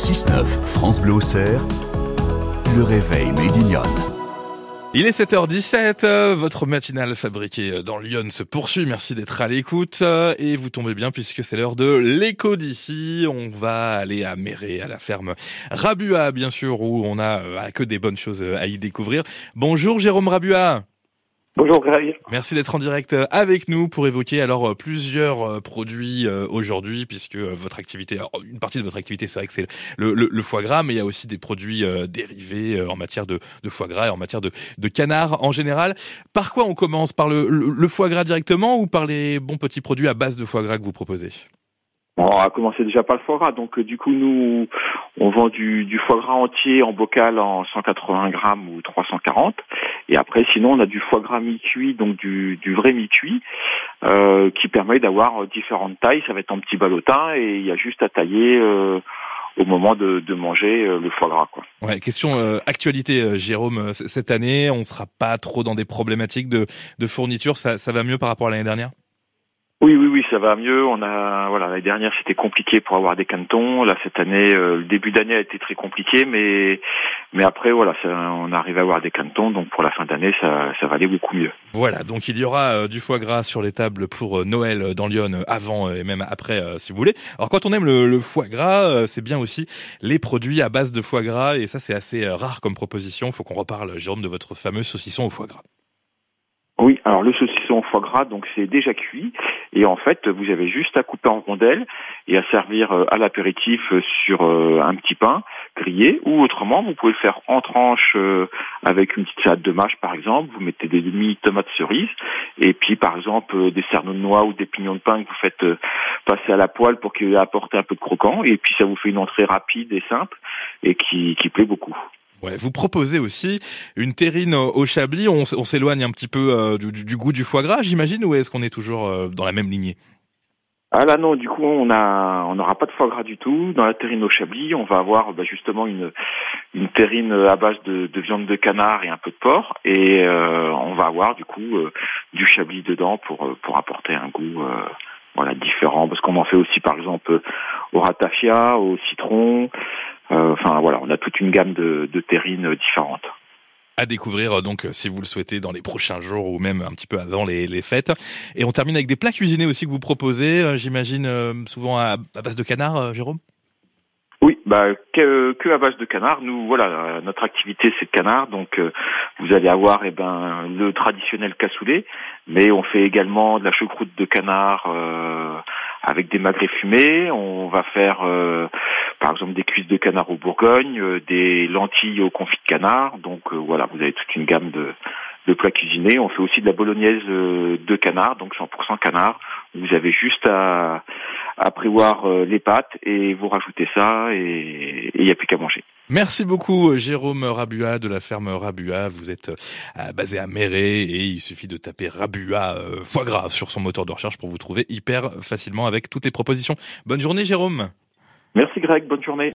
6-9, France Bleu le réveil Médignon. Il est 7h17, euh, votre matinale fabriquée dans Lyon se poursuit, merci d'être à l'écoute euh, et vous tombez bien puisque c'est l'heure de l'écho d'ici. On va aller à Méré, à la ferme Rabua bien sûr, où on a euh, que des bonnes choses à y découvrir. Bonjour Jérôme Rabua Bonjour Greg. Merci d'être en direct avec nous pour évoquer alors plusieurs produits aujourd'hui puisque votre activité, une partie de votre activité c'est vrai que c'est le, foie gras mais il y a aussi des produits dérivés en matière de, foie gras et en matière de, de, canard en général. Par quoi on commence? Par le, foie gras directement ou par les bons petits produits à base de foie gras que vous proposez? On a commencé déjà par le foie gras, donc du coup nous on vend du, du, foie gras entier en bocal en 180 grammes ou 340, et après sinon on a du foie gras mi-cuit, donc du, du vrai mi-cuit, euh, qui permet d'avoir différentes tailles. Ça va être en petit ballotin et il y a juste à tailler. Euh, au moment de, de manger euh, le foie gras. Quoi. Ouais, question euh, actualité, euh, Jérôme. Cette année, on sera pas trop dans des problématiques de, de fourniture. Ça, ça va mieux par rapport à l'année dernière? Oui, oui, oui, ça va mieux. On a, voilà, l'année dernière c'était compliqué pour avoir des cantons. Là, cette année, euh, le début d'année a été très compliqué, mais, mais après, voilà, ça, on arrive à avoir des cantons. Donc pour la fin d'année, ça, ça va aller beaucoup mieux. Voilà, donc il y aura euh, du foie gras sur les tables pour euh, Noël dans Lyon avant et même après, si vous voulez. Alors quand on aime le, le foie gras, c'est bien aussi les produits à base de foie gras, et ça c'est assez rare comme proposition. Faut qu'on reparle, Jérôme, de votre fameux saucisson au foie gras. Oui, alors le saucisson au foie gras, donc c'est déjà cuit et en fait vous avez juste à couper en rondelles et à servir à l'apéritif sur un petit pain grillé ou autrement vous pouvez le faire en tranches avec une petite salade de mâche par exemple. Vous mettez des demi tomates cerises et puis par exemple des cerneaux de noix ou des pignons de pain que vous faites passer à la poêle pour qu'il apporte un peu de croquant et puis ça vous fait une entrée rapide et simple et qui, qui plaît beaucoup. Ouais, vous proposez aussi une terrine au chablis. On, s'éloigne un petit peu euh, du, goût du foie gras, j'imagine, ou est-ce qu'on est toujours euh, dans la même lignée? Ah là non, du coup on a on n'aura pas de foie gras du tout. Dans la terrine au chablis, on va avoir bah, justement une une terrine à base de, de, viande de canard et un peu de porc, et euh, on va avoir du coup du chablis dedans pour pour apporter un goût voilà différent. Parce qu'on en fait aussi par exemple au ratafia, au citron. Enfin voilà, on a toute une gamme de, de terrines différentes à découvrir donc si vous le souhaitez dans les prochains jours ou même un petit peu avant les, les fêtes. Et on termine avec des plats cuisinés aussi que vous proposez, j'imagine souvent à, à, base de canard, Jérôme? Oui, bah que, que, à base de canard. Nous voilà, notre activité c'est le canard, donc euh, vous allez avoir eh ben le traditionnel cassoulet, mais on fait également de la choucroute de canard euh, avec des magrets fumés. On va faire euh, par exemple des cuisses de canard au Bourgogne, euh, des lentilles au confit de canard. Donc euh, voilà, vous avez toute une gamme de, de plats cuisinés. On fait aussi de la bolognaise euh, de canard, donc 100% canard. Vous avez juste à, à prévoir les pâtes et vous rajoutez ça et il n'y a plus qu'à manger. Merci beaucoup Jérôme Rabua de la ferme Rabua. Vous êtes basé à Méré et il suffit de taper Rabua foie gras sur son moteur de recherche pour vous trouver hyper facilement avec toutes les propositions. Bonne journée Jérôme. Merci Greg, bonne journée.